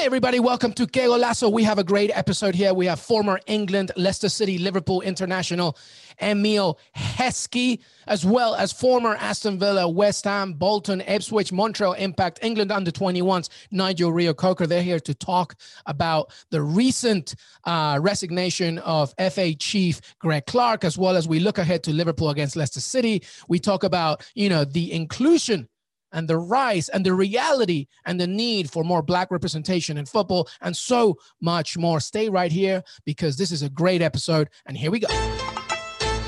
Hey, everybody, welcome to Que Golazo. We have a great episode here. We have former England, Leicester City, Liverpool international Emile Heskey, as well as former Aston Villa, West Ham, Bolton, Ipswich, Montreal Impact, England under 21s, Nigel Reo-Coker. They're here to talk about the recent uh, resignation of FA chief Greg Clark, as well as we look ahead to Liverpool against Leicester City. We talk about, you know, the inclusion and the rise and the reality and the need for more black representation in football and so much more. Stay right here because this is a great episode. And here we go.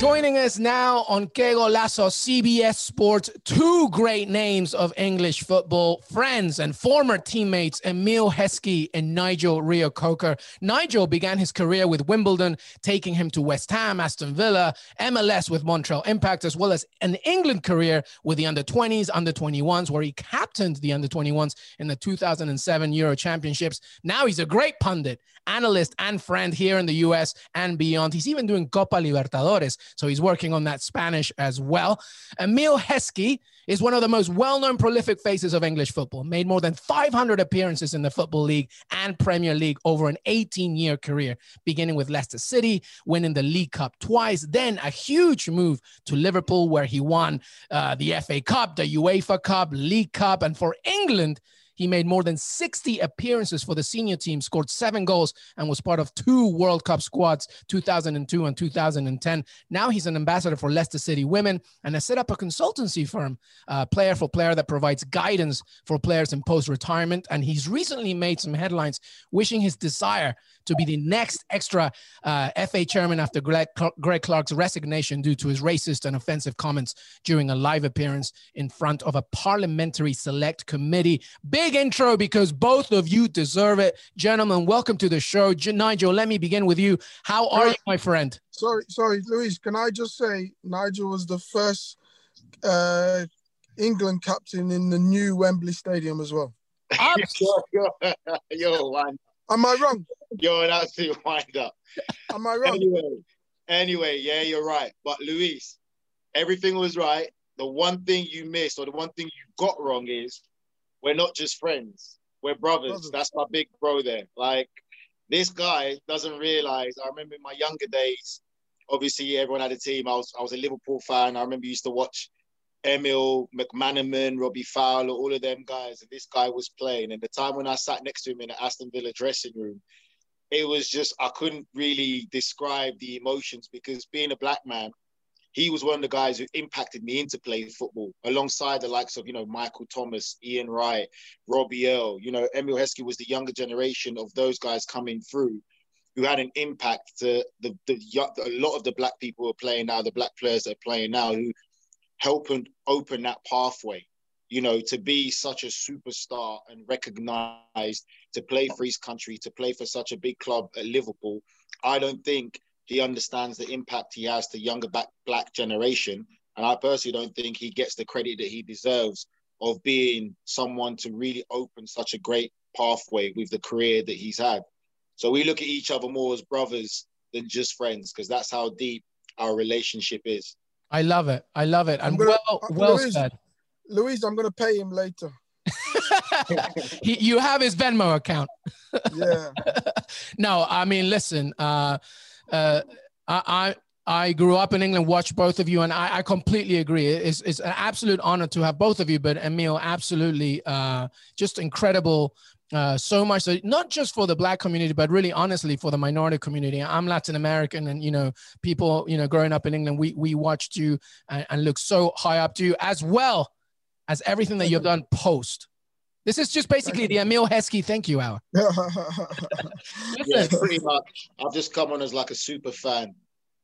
Joining us now on Que Golazo, CBS Sports, two great names of English football, friends and former teammates, Emile Heskey and Nigel Reo-Coker. Nigel began his career with Wimbledon, taking him to West Ham, Aston Villa, MLS with Montreal Impact, as well as an England career with the under 20s, under 21s, where he captained the under 21s in the 2007 Euro Championships. Now he's a great pundit, analyst, and friend here in the US and beyond. He's even doing Copa Libertadores. So he's working on that Spanish as well. Emile Heskey is one of the most well-known prolific faces of English football. Made more than 500 appearances in the Football League and Premier League over an 18-year career, beginning with Leicester City, winning the League Cup twice, then a huge move to Liverpool where he won uh, the FA Cup, the UEFA Cup, League Cup, and for England, he made more than 60 appearances for the senior team, scored seven goals, and was part of two World Cup squads, 2002 and 2010. Now he's an ambassador for Leicester City Women and has set up a consultancy firm, uh, player for player, that provides guidance for players in post retirement. And he's recently made some headlines wishing his desire to be the next extra uh, FA chairman after Greg, Greg Clark's resignation due to his racist and offensive comments during a live appearance in front of a parliamentary select committee. Big intro because both of you deserve it. Gentlemen, welcome to the show. Nigel, let me begin with you. How are you, my friend? Sorry, sorry, Luis. Can I just say Nigel was the first uh, England captain in the new Wembley Stadium as well. you're, you're, you're one. Am I wrong? You're an absolute wind up. Am I wrong? Anyway, anyway, yeah, you're right. But Luis, everything was right. The one thing you missed, or the one thing you got wrong, is we're not just friends. We're brothers. brothers. That's my big bro there. Like this guy doesn't realize. I remember in my younger days, obviously everyone had a team. I was I was a Liverpool fan. I remember used to watch Emile McManaman, Robbie Fowler, all of them guys, and this guy was playing. And the time when I sat next to him in the Aston Villa dressing room, it was just I couldn't really describe the emotions because being a black man, he was one of the guys who impacted me into playing football alongside the likes of you know Michael Thomas, Ian Wright, Robbie Earle. You know, Emile Heskey was the younger generation of those guys coming through who had an impact to the, the a lot of the black people who are playing now, the black players that are playing now, who helping open that pathway you know to be such a superstar and recognized to play for his country to play for such a big club at liverpool i don't think he understands the impact he has to younger black, black generation and i personally don't think he gets the credit that he deserves of being someone to really open such a great pathway with the career that he's had so we look at each other more as brothers than just friends because that's how deep our relationship is I love it. I love it. And gonna, well, uh, well Luis, said. Luis, I'm going to pay him later. he, you have his Venmo account. Yeah. no, I mean, listen, uh, uh, I, I I grew up in England, watched both of you, and I, I, completely agree. It's, it's an absolute honor to have both of you, but Emile, absolutely uh, just incredible. Uh, so much, so not just for the black community, but really honestly for the minority community. I'm Latin American, and you know, people, you know, growing up in England, we we watched you and, and look so high up to you, as well as everything that you've done post. This is just basically the Emile Heskey thank you hour. yeah, pretty much. I've just come on as like a super fan.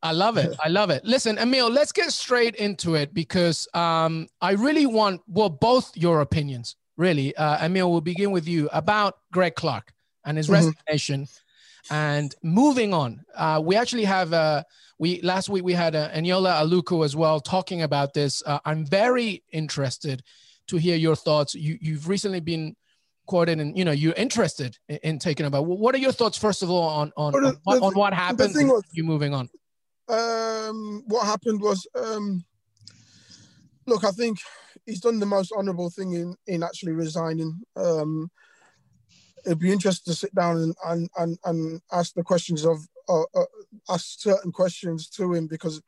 I love it. I love it. Listen, Emile, let's get straight into it because um, I really want, well, both your opinions, really. Uh, Emile, we'll begin with you about Greg Clark and his mm-hmm. resignation and moving on. Uh, we actually have, uh, we last week we had uh, Eniola Aluko as well talking about this. Uh, I'm very interested to hear your thoughts. You, you've recently been quoted and you know you're interested in, in taking about what are your thoughts first of all on on, on, what, on what happened you moving on um, what happened was, um, look, I think he's done the most honourable thing in in actually resigning. Um, it'd be interesting to sit down and and and, and ask the questions of uh, uh, ask certain questions to him because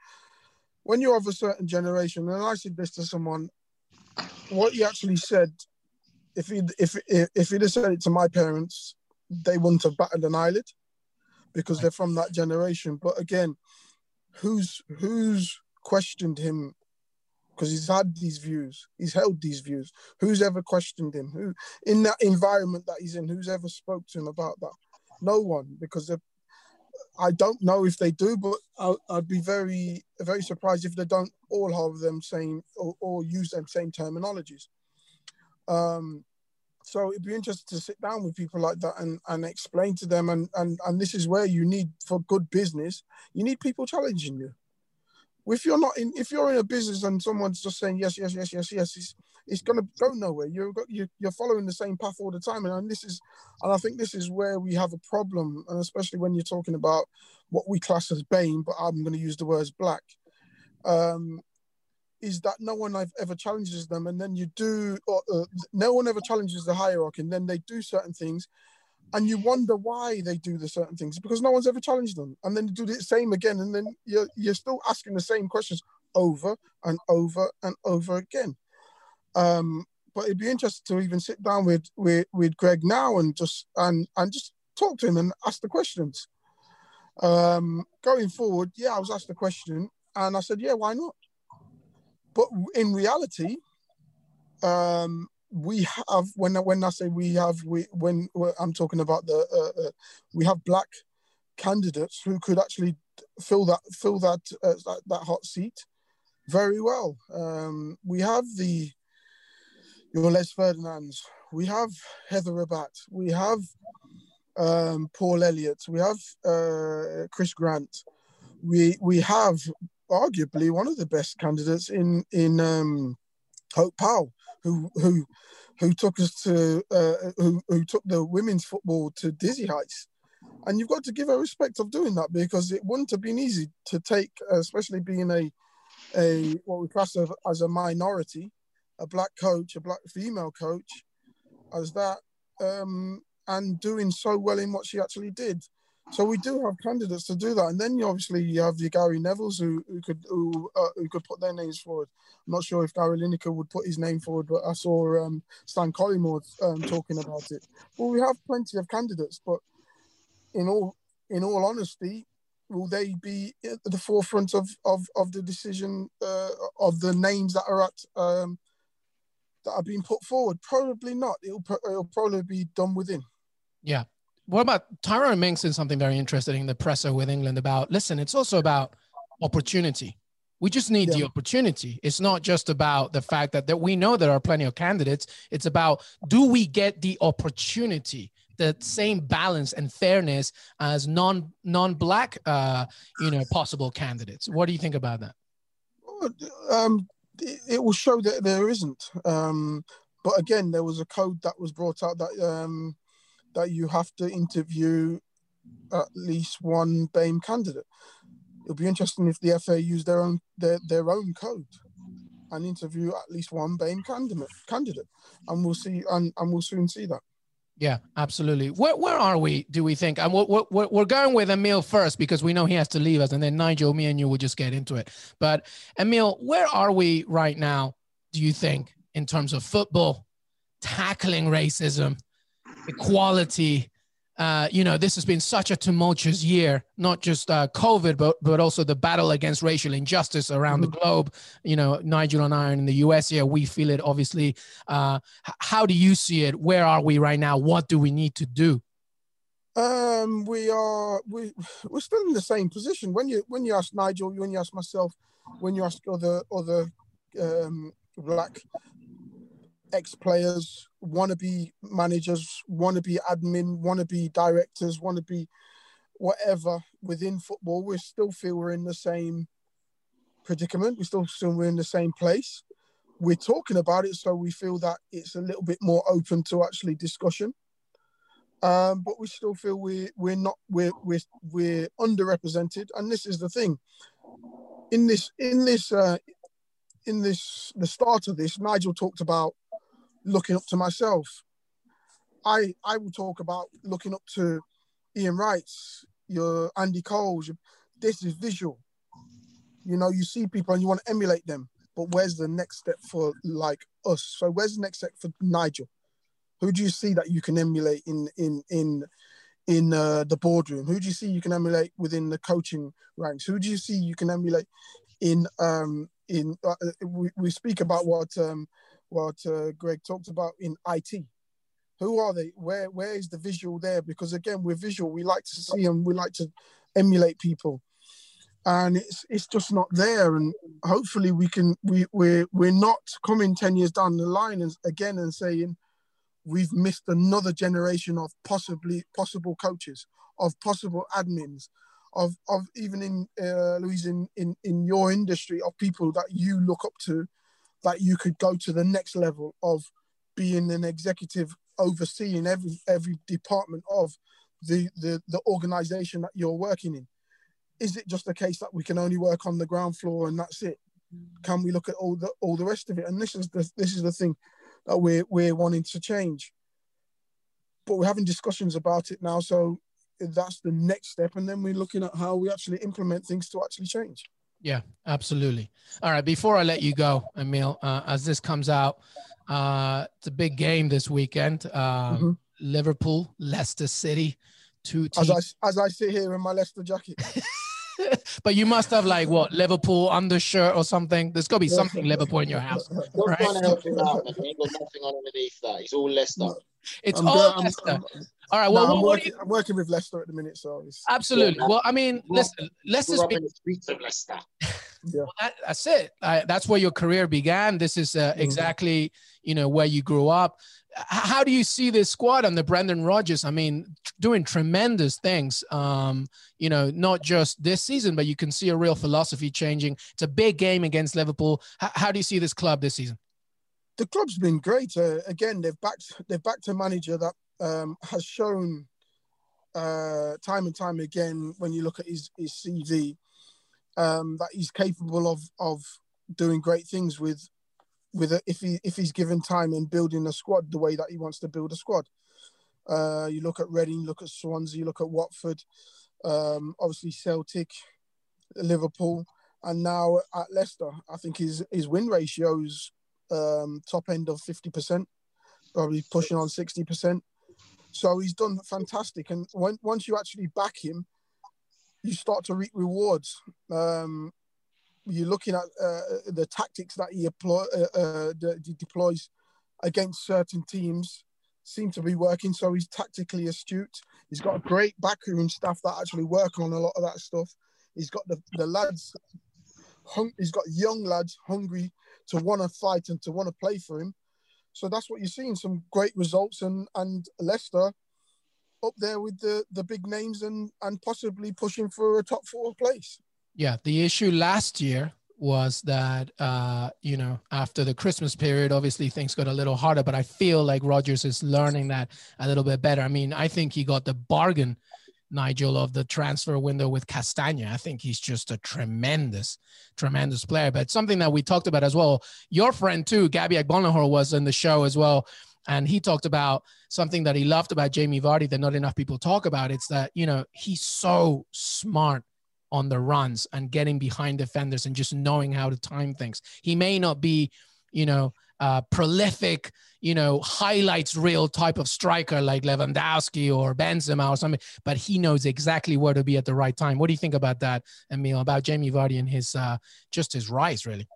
when you're of a certain generation, and I said this to someone, what he actually said, if he if if he'd have said it to my parents, they wouldn't have batted an eyelid because they're from that generation. But again, who's who's questioned him? Because he's had these views. He's held these views. Who's ever questioned him? Who in that environment that he's in who's ever spoke to him about that? No one because i don't know if they do but i would be very very surprised if they don't all have them same or, or use them same terminologies. Um so it'd be interesting to sit down with people like that and, and explain to them and, and and this is where you need for good business you need people challenging you if you're not in if you're in a business and someone's just saying yes yes yes yes yes it's, it's going to go nowhere. You're you're following the same path all the time. And, and this is and i think this is where we have a problem and especially when you're talking about what we class as BAME but i'm going to use the words black um, is that no one ever challenges them, and then you do, or, uh, no one ever challenges the hierarchy, and then they do certain things, and you wonder why they do the certain things because no one's ever challenged them, and then do the same again, and then you're you're still asking the same questions over and over and over again. Um, but it'd be interesting to even sit down with with with Greg now and just and and just talk to him and ask the questions. Um, going forward, yeah, I was asked the question, and I said, yeah, why not? But in reality, um, we have when when I say we have we when I'm talking about the uh, uh, we have black candidates who could actually fill that fill that uh, that, that, hot seat very well. Um, we have the your Les Ferdinands, we have Heather Rabbatts, we have um, Paul Elliott, we have uh, Chris Grant, we we have arguably one of the best candidates in in um, Hope Powell, who who who took us to uh, who who took the women's football to dizzy heights. And you've got to give her respect of doing that because it wouldn't have been easy to take, especially being a a what we class as a minority, a black coach, a black female coach, as that, um, and doing so well in what she actually did. So we do have candidates to do that, and then you obviously you have your Gary Nevilles who, who could who, uh, who could put their names forward. I'm not sure if Gary Lineker would put his name forward, but I saw um, Stan Collymore um, talking about it. Well, we have plenty of candidates, but in all in all honesty, will they be at the forefront of of, of the decision uh, of the names that are at um, that are being put forward? Probably not. It'll it'll probably be done within. Yeah, what about Tyrone Mings said something very interesting in the presser with England about listen, it's also about opportunity. We just need yeah. the opportunity. It's not just about the fact that, that we know there are plenty of candidates. It's about do we get the opportunity, the same balance and fairness as non non black, uh, you know, possible candidates. What do you think about that? Um, it will show that there isn't. Um, but again, there was a code that was brought out that um, that you have to interview at least one BAME candidate. It'll be interesting if the FA use their own their, their own code. and interview at least one BAME candidate, candidate, and we'll see, and, and we'll soon see that. Yeah, absolutely. Where where are we? Do we think? And we're, we're, we're going with Emile first because we know he has to leave us, and then Nigel, me, and you will just get into it. But Emile, where are we right now? Do you think in terms of football, tackling racism, equality, uh, you know, this has been such a tumultuous year, not just uh, COVID, but but also the battle against racial injustice around mm-hmm. the globe. You know, Nigel and I are in the US here. We feel it, obviously. Uh, how do you see it? Where are we right now? What do we need to do? Um, we are we we're still in the same position. When you when you ask Nigel, when you ask myself, when you ask other other um, black ex-players, wannabe managers, wannabe admin, wannabe directors, wannabe whatever within football, we still feel we're in the same predicament. We still feel we're in the same place. We're talking about it, so we feel that it's a little bit more open to actually discussion. Um, but we still feel we we're not we're we're we're underrepresented, and this is the thing. In this in this uh, in this the start of this, Nigel talked about looking up to myself. I I will talk about looking up to Ian Wrights, your Andy Coles. Your, this is visual. You know, you see people and you want to emulate them, but where's the next step for like us? So where's the next step for Nigel? Who do you see that you can emulate in in in in uh, the boardroom? Who do you see you can emulate within the coaching ranks? Who do you see you can emulate in um in uh, we, we speak about what um what uh, Greg talked about in IT. Who are they? Where where is the visual there? Because again, we're visual. We like to see them. We like to emulate people, and it's it's just not there. And hopefully, we can we we're we're not coming ten years down the line and again and saying we've missed another generation of possibly possible coaches, of possible admins, of of even in uh, Luis in, in in your industry of people that you look up to that you could go to the next level of being an executive overseeing every every department of the the, the organization that you're working in. Is it just a case that we can only work on the ground floor and that's it? Can we look at all the all the rest of it? And this is the this is the thing that we're we're wanting to change. But we're having discussions about it now so that's the next step. And then we're looking at how we actually implement things to actually change yeah, absolutely. All right. Before I let you go, Emile, uh, as this comes out, uh, it's a big game this weekend. Uh, mm-hmm. Liverpool, Leicester City, two teams. As I, as I sit here in my Leicester jacket. but you must have like what Liverpool undershirt or something. There's got to be something Liverpool in your house. Right? trying to help him out, man. He ain't got nothing underneath that. He's all Leicester. It's I'm all good. Leicester. I'm, I'm, all right. Well, no, I'm, working, you... I'm, working, with Leicester at the minute, so absolutely. Yeah, well, I mean, listen, Leicester's been... the streets of Leicester. yeah. Well, that, that's it. that's where your career began. This is uh, mm-hmm. exactly you know where you grew up. How do you see this squad under Brendan Rodgers? I mean, doing tremendous things. Um, you know, not just this season, but you can see a real philosophy changing. It's a big game against Liverpool. H- how do you see this club this season? The club's been great. Uh, again, they've backed they've backed a manager that um, has shown uh, time and time again when you look at his, his CV um, that he's capable of of doing great things with with a, if he if he's given time and building a squad the way that he wants to build a squad. Uh, you look at Reading, look at Swansea, you look at Watford, um, obviously Celtic, Liverpool, and now at Leicester. I think his his win ratios um, top end of fifty percent, probably pushing on sixty percent. So he's done fantastic. And when, once you actually back him, you start to reap rewards. Um, you're looking at uh, the tactics that he, employ, uh, uh, he deploys against certain teams seem to be working. So he's tactically astute. He's got a great backroom staff that actually work on a lot of that stuff. He's got the, the lads, hung, he's got young lads hungry to want to fight and to want to play for him. So that's what you're seeing some great results and and Leicester up there with the the big names and and possibly pushing for a top four place. Yeah, the issue last year was that uh, you know after the Christmas period, obviously things got a little harder. But I feel like Rodgers is learning that a little bit better. I mean, I think he got the bargain Nigel, of the transfer window with Castagna. I think he's just a tremendous, tremendous player. But something that we talked about as well, your friend too, Gabby Agbonlahor, was in the show as well. And he talked about something that he loved about Jamie Vardy that not enough people talk about. It's that, you know, he's so smart on the runs and getting behind defenders and just knowing how to time things. He may not be, you know, uh, prolific, you know, highlights real type of striker like Lewandowski or Benzema or something, but he knows exactly where to be at the right time. What do you think about that, Emile? about Jamie Vardy and his uh, just his rise, really?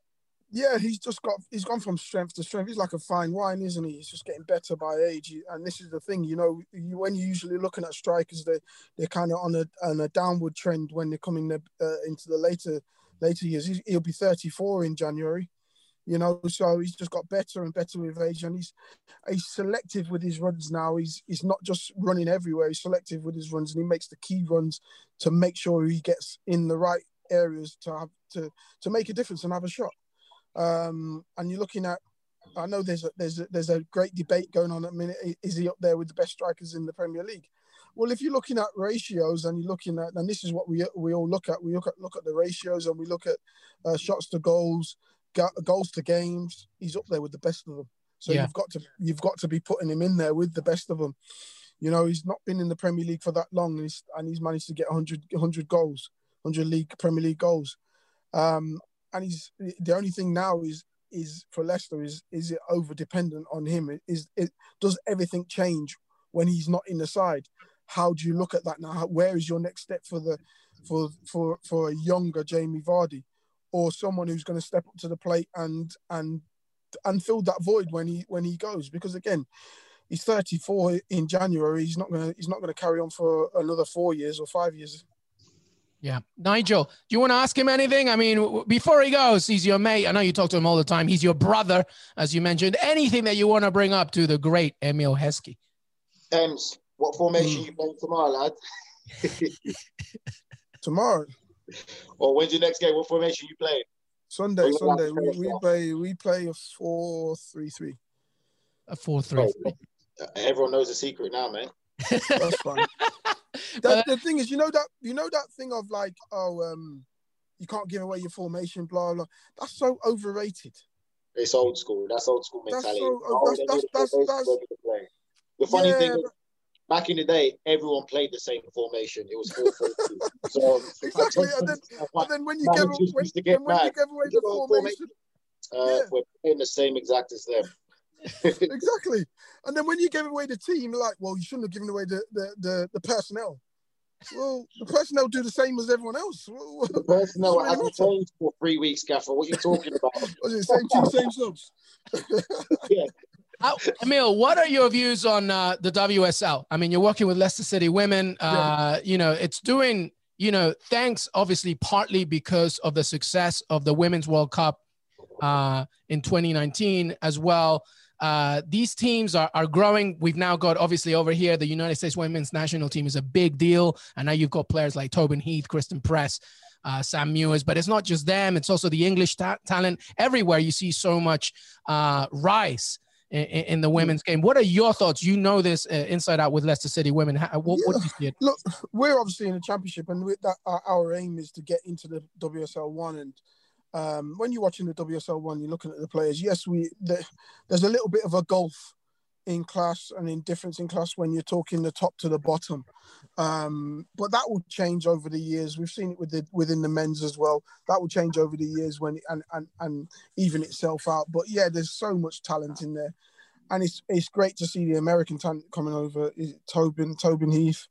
Yeah, he's just got he's gone from strength to strength. He's like a fine wine, isn't he? He's just getting better by age. And this is the thing, you know, you, when you're usually looking at strikers, they they're kind of on a on a downward trend when they're coming uh, into the later later years. He'll be 34 in January you know. So he's just got better and better with age, and he's he's selective with his runs now. He's he's not just running everywhere. He's selective with his runs, and he makes the key runs to make sure he gets in the right areas to have to to make a difference and have a shot. Um, and you're looking at. I know there's a, there's a, there's a great debate going on at the minute. Is he up there with the best strikers in the Premier League? Well, if you're looking at ratios and you're looking at, and this is what we we all look at, we look at look at the ratios and we look at uh, shots to goals, goals to games. He's up there with the best of them. So yeah. you've got to you've got to be putting him in there with the best of them. You know, he's not been in the Premier League for that long, and he's, and he's managed to get 100, 100 goals, 100 league Premier League goals. Um, and he's the only thing now is is for Leicester is is it over dependent on him? Is it does everything change when he's not in the side? How do you look at that now? Where is your next step for the for for for a younger Jamie Vardy? Or someone who's going to step up to the plate and and and fill that void when he when he goes because again he's 34 in January he's not going to he's not going to carry on for another 4 years or 5 years yeah. Nigel, do you want to ask him anything? I mean, before he goes, he's your mate. I know you talk to him all the time. He's your brother, as you mentioned. Anything that you want to bring up to the great Emile Heskey? Ems, what formation mm. you playing tomorrow, lad? tomorrow? Or when's your next game? What formation you playing? Sunday, Sunday. We, we play we play a four three three. A four three. Everyone knows the secret now, man. That's fine. that, the thing is, you know that you know that thing of like, oh, um, you can't give away your formation, blah blah. That's so overrated. It's old school. That's old school mentality. That's so, that's, that's, that's, that's, the funny yeah, thing is, back in the day, everyone played the same formation. It was 4 So exactly, and then, and then when you give, when, when, when you give away the formation, uh, yeah. we're playing the same exact as them. exactly, and then when you give away the team, like, well, you shouldn't have given away the the the, the personnel. Well, the personnel do the same as everyone else. The personnel hasn't changed for three weeks, Gaffer. What are you talking about? Was it same team, same subs? yeah, uh, Emile, what are your views on uh, the WSL? I mean, you're working with Leicester City Women. Uh, yeah. You know, it's doing. You know, thanks obviously partly because of the success of the Women's World Cup uh, in 2019 as well. Uh, these teams are, are growing. We've now got obviously over here the United States women's national team is a big deal, and now you've got players like Tobin Heath, Christen Press, uh, Sam Mewis. But it's not just them; it's also the English ta- talent. Everywhere you see so much uh, rise in, in the women's game. What are your thoughts? You know this uh, inside out with Leicester City women. How, what, yeah. what, do you see? Look, we're obviously in the championship, and with that, our, our aim is to get into the WSL one. And um, when you're watching the WSL one, you're looking at the players. Yes, we the, there's a little bit of a gulf in class and in difference in class when you're talking the top to the bottom. Um, but that will change over the years. We've seen it with the, within the men's as well. That will change over the years when and, and and even itself out. But yeah, there's so much talent in there, and it's it's great to see the American talent coming over. Is Tobin Tobin Heath,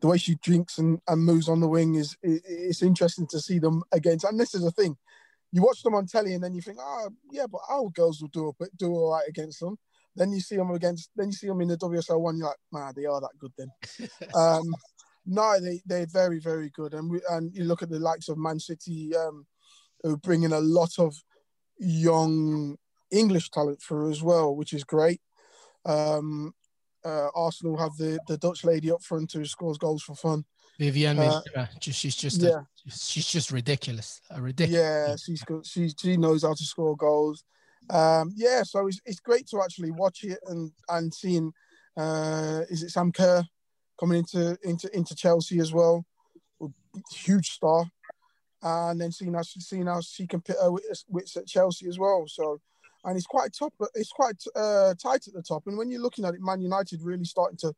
the way she drinks and, and moves on the wing is it, it's interesting to see them against. And this is the thing, you watch them on telly and then you think, oh yeah, but our girls will do a, do all right against them. Then you see them against, then you see them in the WSL one. You're like, man, they are that good then. um, no, they they're very very good, and we, and you look at the likes of Man City, um, who bring in a lot of young English talent through as well, which is great. Um, uh, Arsenal have the, the Dutch lady up front who scores goals for fun. Vivianne, uh, she's just yeah. A, she's just ridiculous, a ridiculous. Yeah, she's good. She she knows how to score goals um, yeah, so it's, it's great to actually watch it and and seeing uh, is it Sam Kerr coming into into into Chelsea as well, huge star, and then seeing how seeing how she can pit her wits, wits at Chelsea as well. So, and it's quite top, it's quite uh, tight at the top. And when you're looking at it, Man United really starting to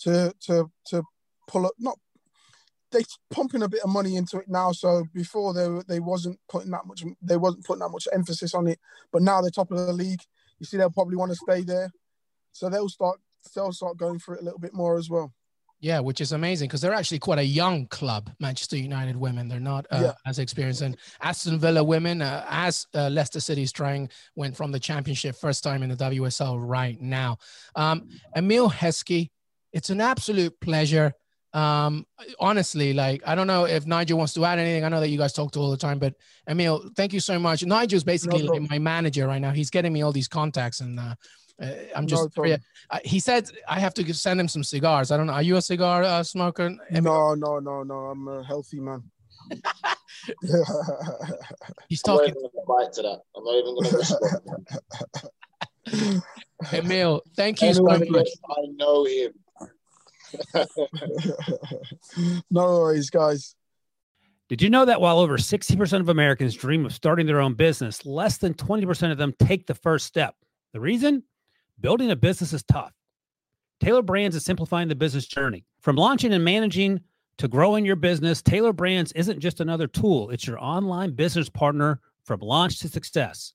to to to pull up, not they pumping a bit of money into it now. So before they they wasn't putting that much they wasn't putting that much emphasis on it, but now they're top of the league. You see, they'll probably want to stay there, so they'll start they'll start going for it a little bit more as well. Yeah, which is amazing because they're actually quite a young club, Manchester United women. They're not uh, yeah. as experienced. And Aston Villa women, uh, as uh, Leicester City's trying, went from the championship first time in the WSL right now. Um, Emile Heskey, it's an absolute pleasure um honestly like i don't know if nigel wants to add anything. I know that you guys talk to all the time but Emile, thank you so much. Nigel's basically no like my manager right now. He's getting me all these contacts and uh, uh i'm just no uh, he said i have to send him some cigars. I don't know. Are you a cigar uh, smoker no no no no. I'm a healthy man. He's talking I'm to that. I'm not even gonna emile thank you so much. i know him no worries, guys. Did you know that while over 60% of Americans dream of starting their own business, less than 20% of them take the first step? The reason? Building a business is tough. Tailor Brands is simplifying the business journey. From launching and managing to growing your business, Tailor Brands isn't just another tool, it's your online business partner from launch to success.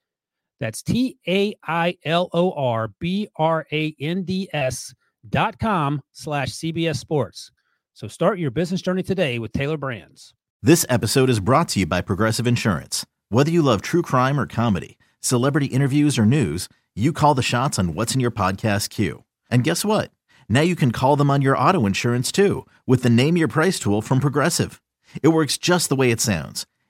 That's T A I L O R B R A N D S dot com slash CBS Sports. So start your business journey today with Tailor Brands. This episode is brought to you by Progressive Insurance. Whether you love true crime or comedy, celebrity interviews or news, you call the shots on what's in your podcast queue. And guess what? Now you can call them on your auto insurance too with the Name Your Price tool from Progressive. It works just the way it sounds.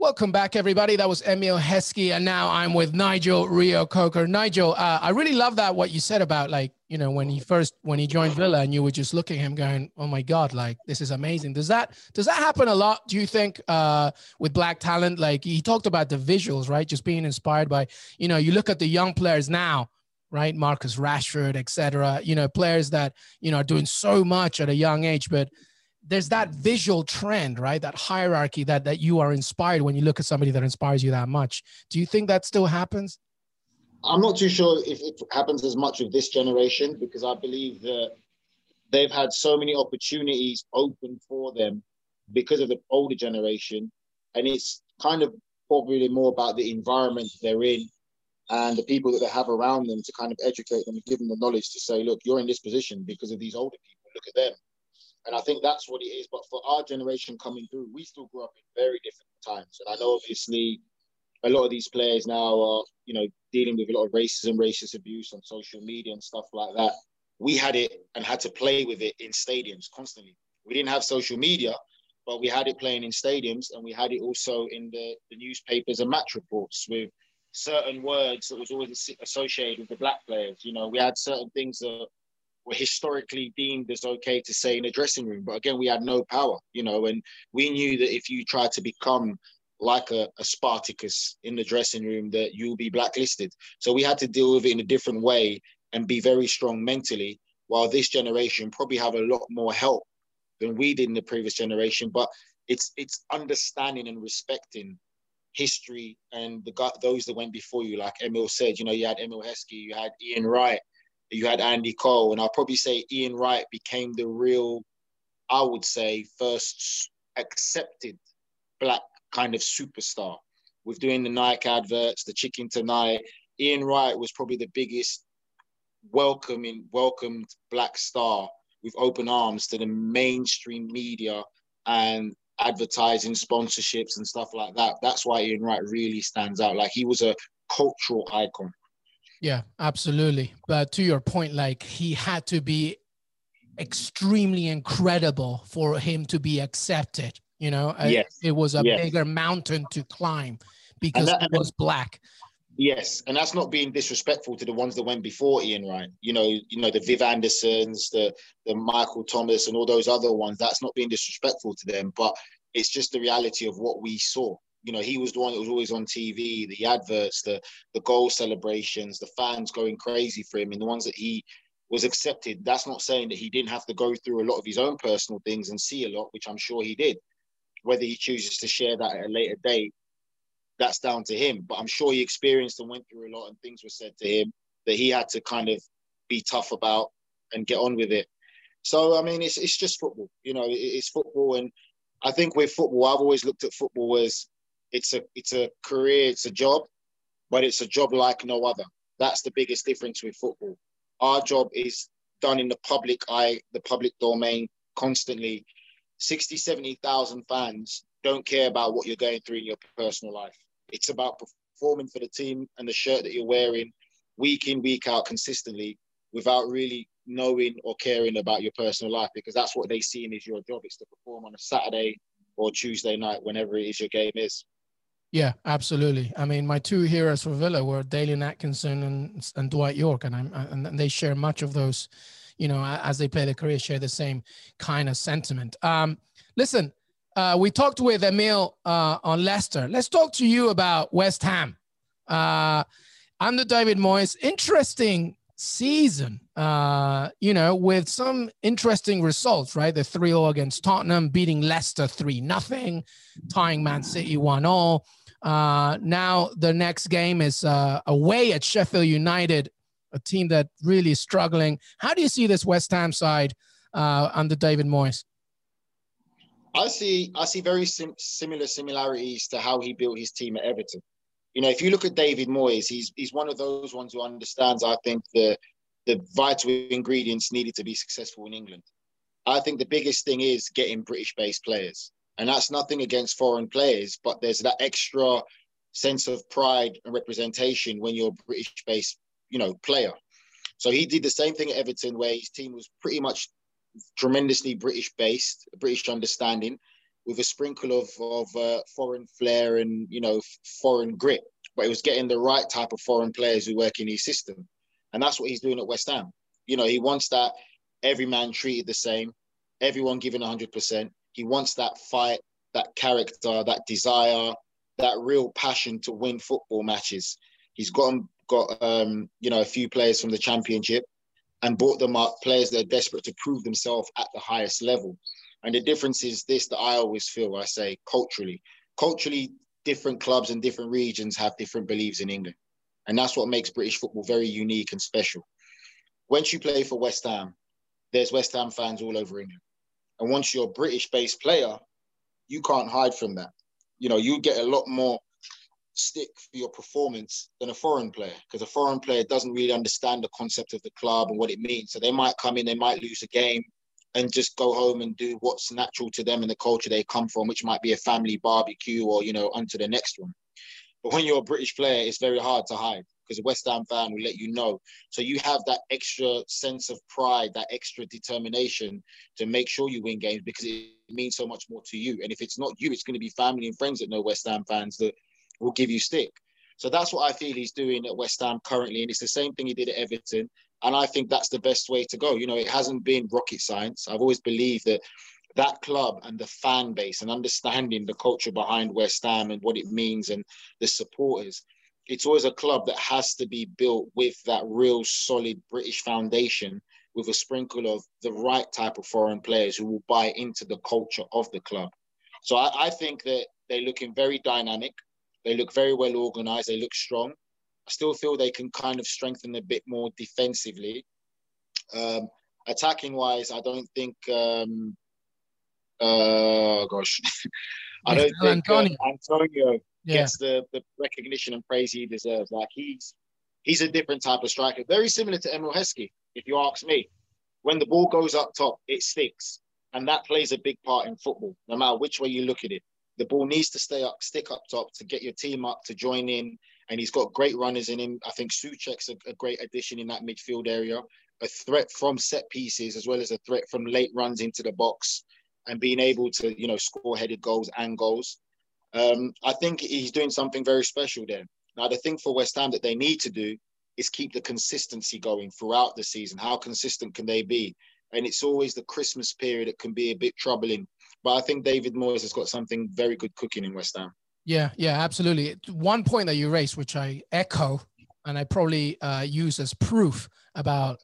Welcome back, everybody. That was Emile Heskey, and now I'm with Nigel Reo-Coker. Nigel, uh, I really love that what you said about like you know when he first when he joined Villa, and you were just looking at him going, "Oh my God, like this is amazing." Does that does that happen a lot? Do you think uh, with black talent? Like he talked about the visuals, right? Just being inspired by you know you look at the young players now, right? Marcus Rashford, etc. You know players that you know are doing so much at a young age, but there's that visual trend, right? That hierarchy that that you are inspired when you look at somebody that inspires you that much. Do you think that still happens? I'm not too sure if it happens as much with this generation because I believe that they've had so many opportunities open for them because of the older generation, and it's kind of probably more about the environment they're in and the people that they have around them to kind of educate them and give them the knowledge to say, look, you're in this position because of these older people. Look at them and I think that's what it is. But for our generation coming through, we still grew up in very different times. And I know obviously a lot of these players now are, you know, dealing with a lot of racism, racist abuse on social media and stuff like that. We had it and had to play with it in stadiums constantly. We didn't have social media, but we had it playing in stadiums and we had it also in the, the newspapers and match reports with certain words that was always associated with the black players. You know, we had certain things that were historically deemed as okay to say in a dressing room. But again, we had no power, you know, and we knew that if you tried to become like a, a Spartacus in the dressing room, that you'll be blacklisted. So we had to deal with it in a different way and be very strong mentally, while this generation probably have a lot more help than we did in the previous generation. But it's it's understanding and respecting history and the those that went before you, like Emile said. You know, you had Emile Heskey, you had Ian Wright, you had Andy Cole, and I'll probably say Ian Wright became the real, I would say, first accepted black kind of superstar with doing the Nike adverts, the Chicken Tonight. Ian Wright was probably the biggest welcoming, welcomed black star with open arms to the mainstream media and advertising sponsorships and stuff like that. That's why Ian Wright really stands out. Like he was a cultural icon. Yeah, absolutely. But to your point, like he had to be extremely incredible for him to be accepted. You know, yes. it was a yes. bigger mountain to climb because that, it was black. Yes, and that's not being disrespectful to the ones that went before Ian Wright. You know, you know the Viv Andersons, the the Michael Thomas, and all those other ones. That's not being disrespectful to them, but it's just the reality of what we saw. You know, he was the one that was always on TV, the adverts, the the goal celebrations, the fans going crazy for him, and the ones that he was accepted. That's not saying that he didn't have to go through a lot of his own personal things and see a lot, which I'm sure he did. Whether he chooses to share that at a later date, that's down to him. But I'm sure he experienced and went through a lot, and things were said to him that he had to kind of be tough about and get on with it. So I mean, it's it's just football, you know. It's football, and I think with football, I've always looked at football as it's a it's a career, it's a job, but it's a job like no other. That's the biggest difference with football. Our job is done in the public eye, the public domain constantly. 60, 70,000 fans don't care about what you're going through in your personal life. It's about performing for the team and the shirt that you're wearing week in, week out consistently without really knowing or caring about your personal life because that's what they see in is your job. It's to perform on a Saturday or Tuesday night, whenever it is your game is. Yeah, absolutely. I mean, my two heroes for Villa were Dalian Atkinson and, and Dwight Yorke, and I'm and they share much of those, you know, as they play their career, share the same kind of sentiment. Um, listen, uh, we talked with Emile uh, on Leicester. Let's talk to you about West Ham. Uh, under David Moyes, interesting season, uh, you know, with some interesting results, right? The 3 0 against Tottenham, beating Leicester 3 0, tying Man City 1 0. Uh, now the next game is uh, away at Sheffield United, a team that really is struggling. How do you see this West Ham side uh, under David Moyes? I see I see very sim- similar similarities to how he built his team at Everton. You know, if you look at David Moyes, he's he's one of those ones who understands. I think the the vital ingredients needed to be successful in England. I think the biggest thing is getting British-based players, and that's nothing against foreign players, but there's that extra sense of pride and representation when you're a British-based, you know, player. So he did the same thing at Everton, where his team was pretty much tremendously British based, British understanding, with a sprinkle of of uh, foreign flair and you know foreign grit. But it was getting the right type of foreign players who work in his system, and that's what he's doing at West Ham. You know, he wants that every man treated the same, everyone given hundred percent. He wants that fight, that character, that desire, that real passion to win football matches. He's got got um, you know a few players from the championship and brought them up players that are desperate to prove themselves at the highest level. And the difference is this that I always feel, I say culturally. Culturally, different clubs and different regions have different beliefs in England. And that's what makes British football very unique and special. Once you play for West Ham, there's West Ham fans all over England. And once you're a British based player, you can't hide from that. You know, you get a lot more stick for your performance than a foreign player because a foreign player doesn't really understand the concept of the club and what it means. So they might come in, they might lose a game and just go home and do what's natural to them and the culture they come from, which might be a family barbecue or, you know, onto the next one. But when you're a British player, it's very hard to hide because a West Ham fan will let you know. So you have that extra sense of pride, that extra determination to make sure you win games because it means so much more to you. And if it's not you, it's going to be family and friends that know West Ham fans that will give you stick. So that's what I feel he's doing at West Ham currently. And it's the same thing he did at Everton. And I think that's the best way to go. You know, it hasn't been rocket science. I've always believed that that club and the fan base and understanding the culture behind West Ham and what it means and the supporters, it's always a club that has to be built with that real solid British foundation with a sprinkle of the right type of foreign players who will buy into the culture of the club. So I, I think that they're looking very dynamic. They look very well organized. They look strong. I still feel they can kind of strengthen a bit more defensively. Um, attacking wise, I don't think. Um, uh, gosh, I don't think uh, Antonio yeah. gets the, the recognition and praise he deserves. Like he's he's a different type of striker, very similar to Emile Heskey, if you ask me. when the ball goes up top, it sticks. And that plays a big part in football, no matter which way you look at it. The ball needs to stay up, stick up top to get your team up to join in. And he's got great runners in him. I think Soucek's a, a great addition in that midfield area, a threat from set pieces as well as a threat from late runs into the box and being able to, you know, score headed goals and goals. Um, I think he's doing something very special there. Now, the thing for West Ham that they need to do is keep the consistency going throughout the season. How consistent can they be? And it's always the Christmas period that can be a bit troubling. But I think David Moyes has got something very good cooking in West Ham. Yeah, yeah, absolutely. One point that you raised, which I echo, and I probably uh, use as proof about,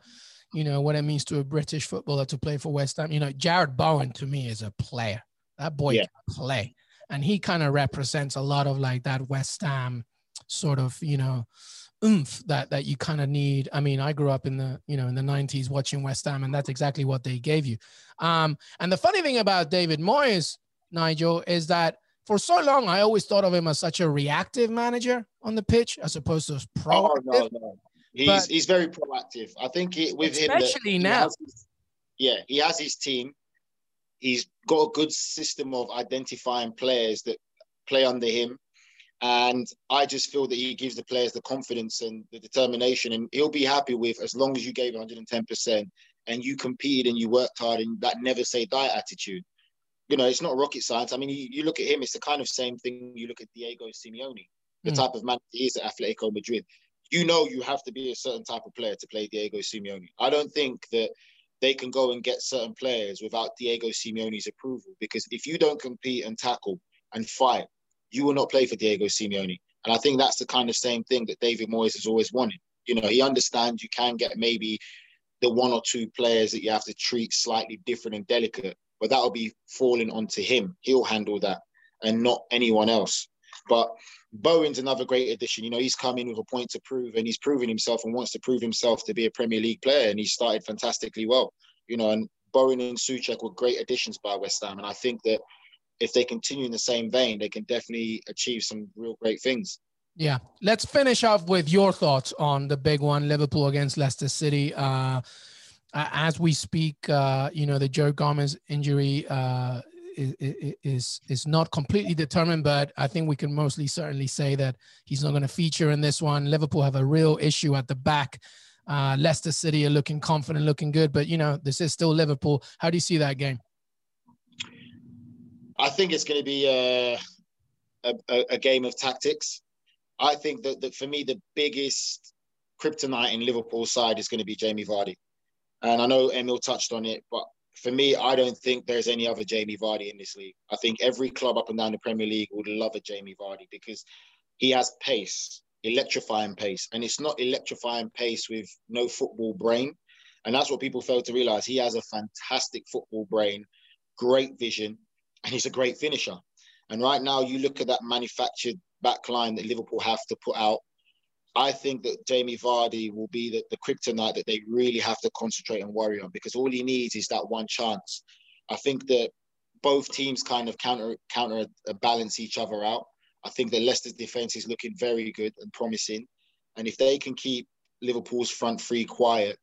you know, what it means to a British footballer to play for West Ham. You know, Jarrod Bowen to me is a player. That boy yeah. can play, and he kind of represents a lot of like that West Ham sort of, you know, oomph that that you kind of need. I mean, I grew up in the you know in the '90s watching West Ham, and that's exactly what they gave you. Um, and the funny thing about David Moyes, Nigel, is that for so long I always thought of him as such a reactive manager on the pitch as opposed to proactive. Oh, no, no. He's but, he's very proactive. I think it, with especially him, especially now. His, yeah, he has his team. He's got a good system of identifying players that play under him and I just feel that he gives the players the confidence and the determination, and he'll be happy with as long as you gave 110% and you competed and you worked hard and that never say die attitude. You know, it's not rocket science. I mean, you, you look at him, it's the kind of same thing you look at Diego Simeone, the mm. type of man he is at Atletico Madrid. You know, you have to be a certain type of player to play Diego Simeone. I don't think that they can go and get certain players without Diego Simeone's approval because if you don't compete and tackle and fight, you will not play for Diego Simeone. And I think that's the kind of same thing that David Moyes has always wanted. You know, he understands you can get maybe the one or two players that you have to treat slightly different and delicate, but that'll be falling onto him. He'll handle that and not anyone else. But Bowen's another great addition. You know, he's come in with a point to prove and he's proven himself and wants to prove himself to be a Premier League player. And he started fantastically well. You know, and Bowen and Soucek were great additions by West Ham. And I think that if they continue in the same vein, they can definitely achieve some real great things. Yeah. Let's finish off with your thoughts on the big one, Liverpool against Leicester City. Uh, as we speak, uh, you know, the Joe Gomez injury uh, is, is not completely determined, but I think we can mostly certainly say that he's not going to feature in this one. Liverpool have a real issue at the back. Uh, Leicester City are looking confident, looking good, but you know, this is still Liverpool. How do you see that game? I think it's going to be a, a, a game of tactics. I think that, that for me, the biggest kryptonite in Liverpool side is going to be Jamie Vardy. And I know Emile touched on it, but for me, I don't think there's any other Jamie Vardy in this league. I think every club up and down the Premier League would love a Jamie Vardy because he has pace, electrifying pace. And it's not electrifying pace with no football brain. And that's what people fail to realize. He has a fantastic football brain, great vision, and he's a great finisher. And right now, you look at that manufactured back line that Liverpool have to put out. I think that Jamie Vardy will be the, the kryptonite that they really have to concentrate and worry on because all he needs is that one chance. I think that both teams kind of counter counter uh, balance each other out. I think that Leicester's defense is looking very good and promising, and if they can keep Liverpool's front three quiet,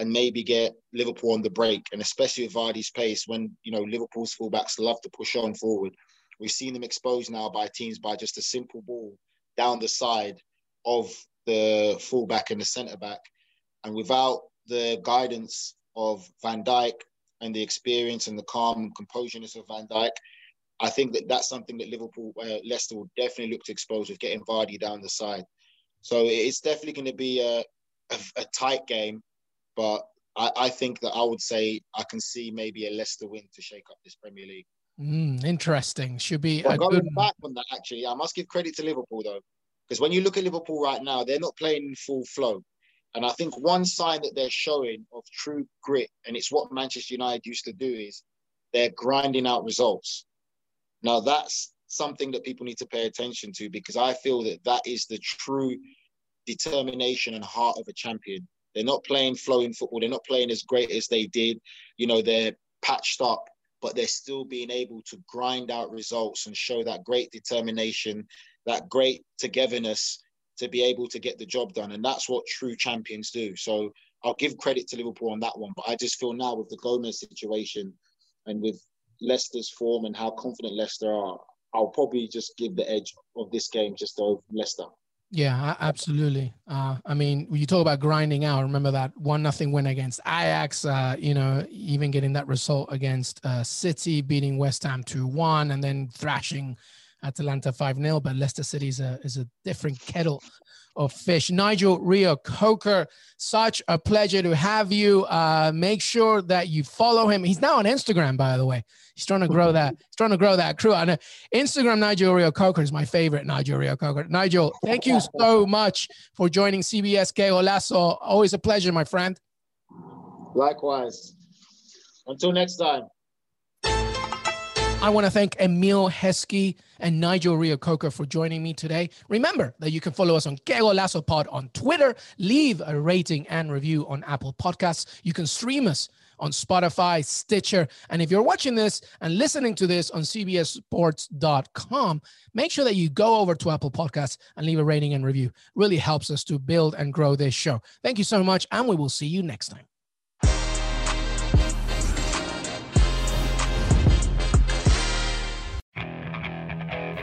and maybe get Liverpool on the break, and especially with Vardy's pace, when you know Liverpool's fullbacks love to push on forward. We've seen them exposed now by teams by just a simple ball down the side of the fullback and the centre back, and without the guidance of Van Dijk and the experience and the calm and composureness of Van Dijk, I think that that's something that Liverpool, uh, Leicester will definitely look to expose with getting Vardy down the side. So it's definitely going to be a, a, a tight game but I, I, think that I would say I can see maybe a Leicester win to shake up this Premier League. Mm, interesting. Should be a going good... back on that. Actually, I must give credit to Liverpool though, because when you look at Liverpool right now, they're not playing in full flow. And I think one sign that they're showing of true grit, and it's what Manchester United used to do, is they're grinding out results. Now that's something that people need to pay attention to because I feel that that is the true determination and heart of a champion. They're not playing flowing football. They're not playing as great as they did. You know, they're patched up, but they're still being able to grind out results and show that great determination, that great togetherness to be able to get the job done. And that's what true champions do. So I'll give credit to Liverpool on that one. But I just feel now with the Gomez situation and with Leicester's form and how confident Leicester are, I'll probably just give the edge of this game just over Leicester. Yeah, absolutely. Uh, I mean, you talk about grinding out. Remember that one nothing win against Ajax. Uh, you know, even getting that result against uh, City, beating West Ham two one, and then thrashing Atalanta five 0 But Leicester City is a is a different kettle of fish. Nigel Reo-Coker, such a pleasure to have you. Uh, make sure that you follow him. He's now on Instagram, by the way. He's trying to grow that. He's trying to grow that crew. On Instagram, Nigel Reo-Coker is my favorite. Nigel Reo-Coker. Nigel, thank you so much for joining CBS Que Golazo. Always a pleasure, my friend. Likewise. Until next time. I want to thank Emile Heskey and Nigel Reo-Coker for joining me today. Remember that you can follow us on Que Golazo Pod on Twitter, leave a rating and review on Apple Podcasts. You can stream us on Spotify, Stitcher. And if you're watching this and listening to this on CBSSports.com, make sure that you go over to Apple Podcasts and leave a rating and review. Really helps us to build and grow this show. Thank you so much, and we will see you next time.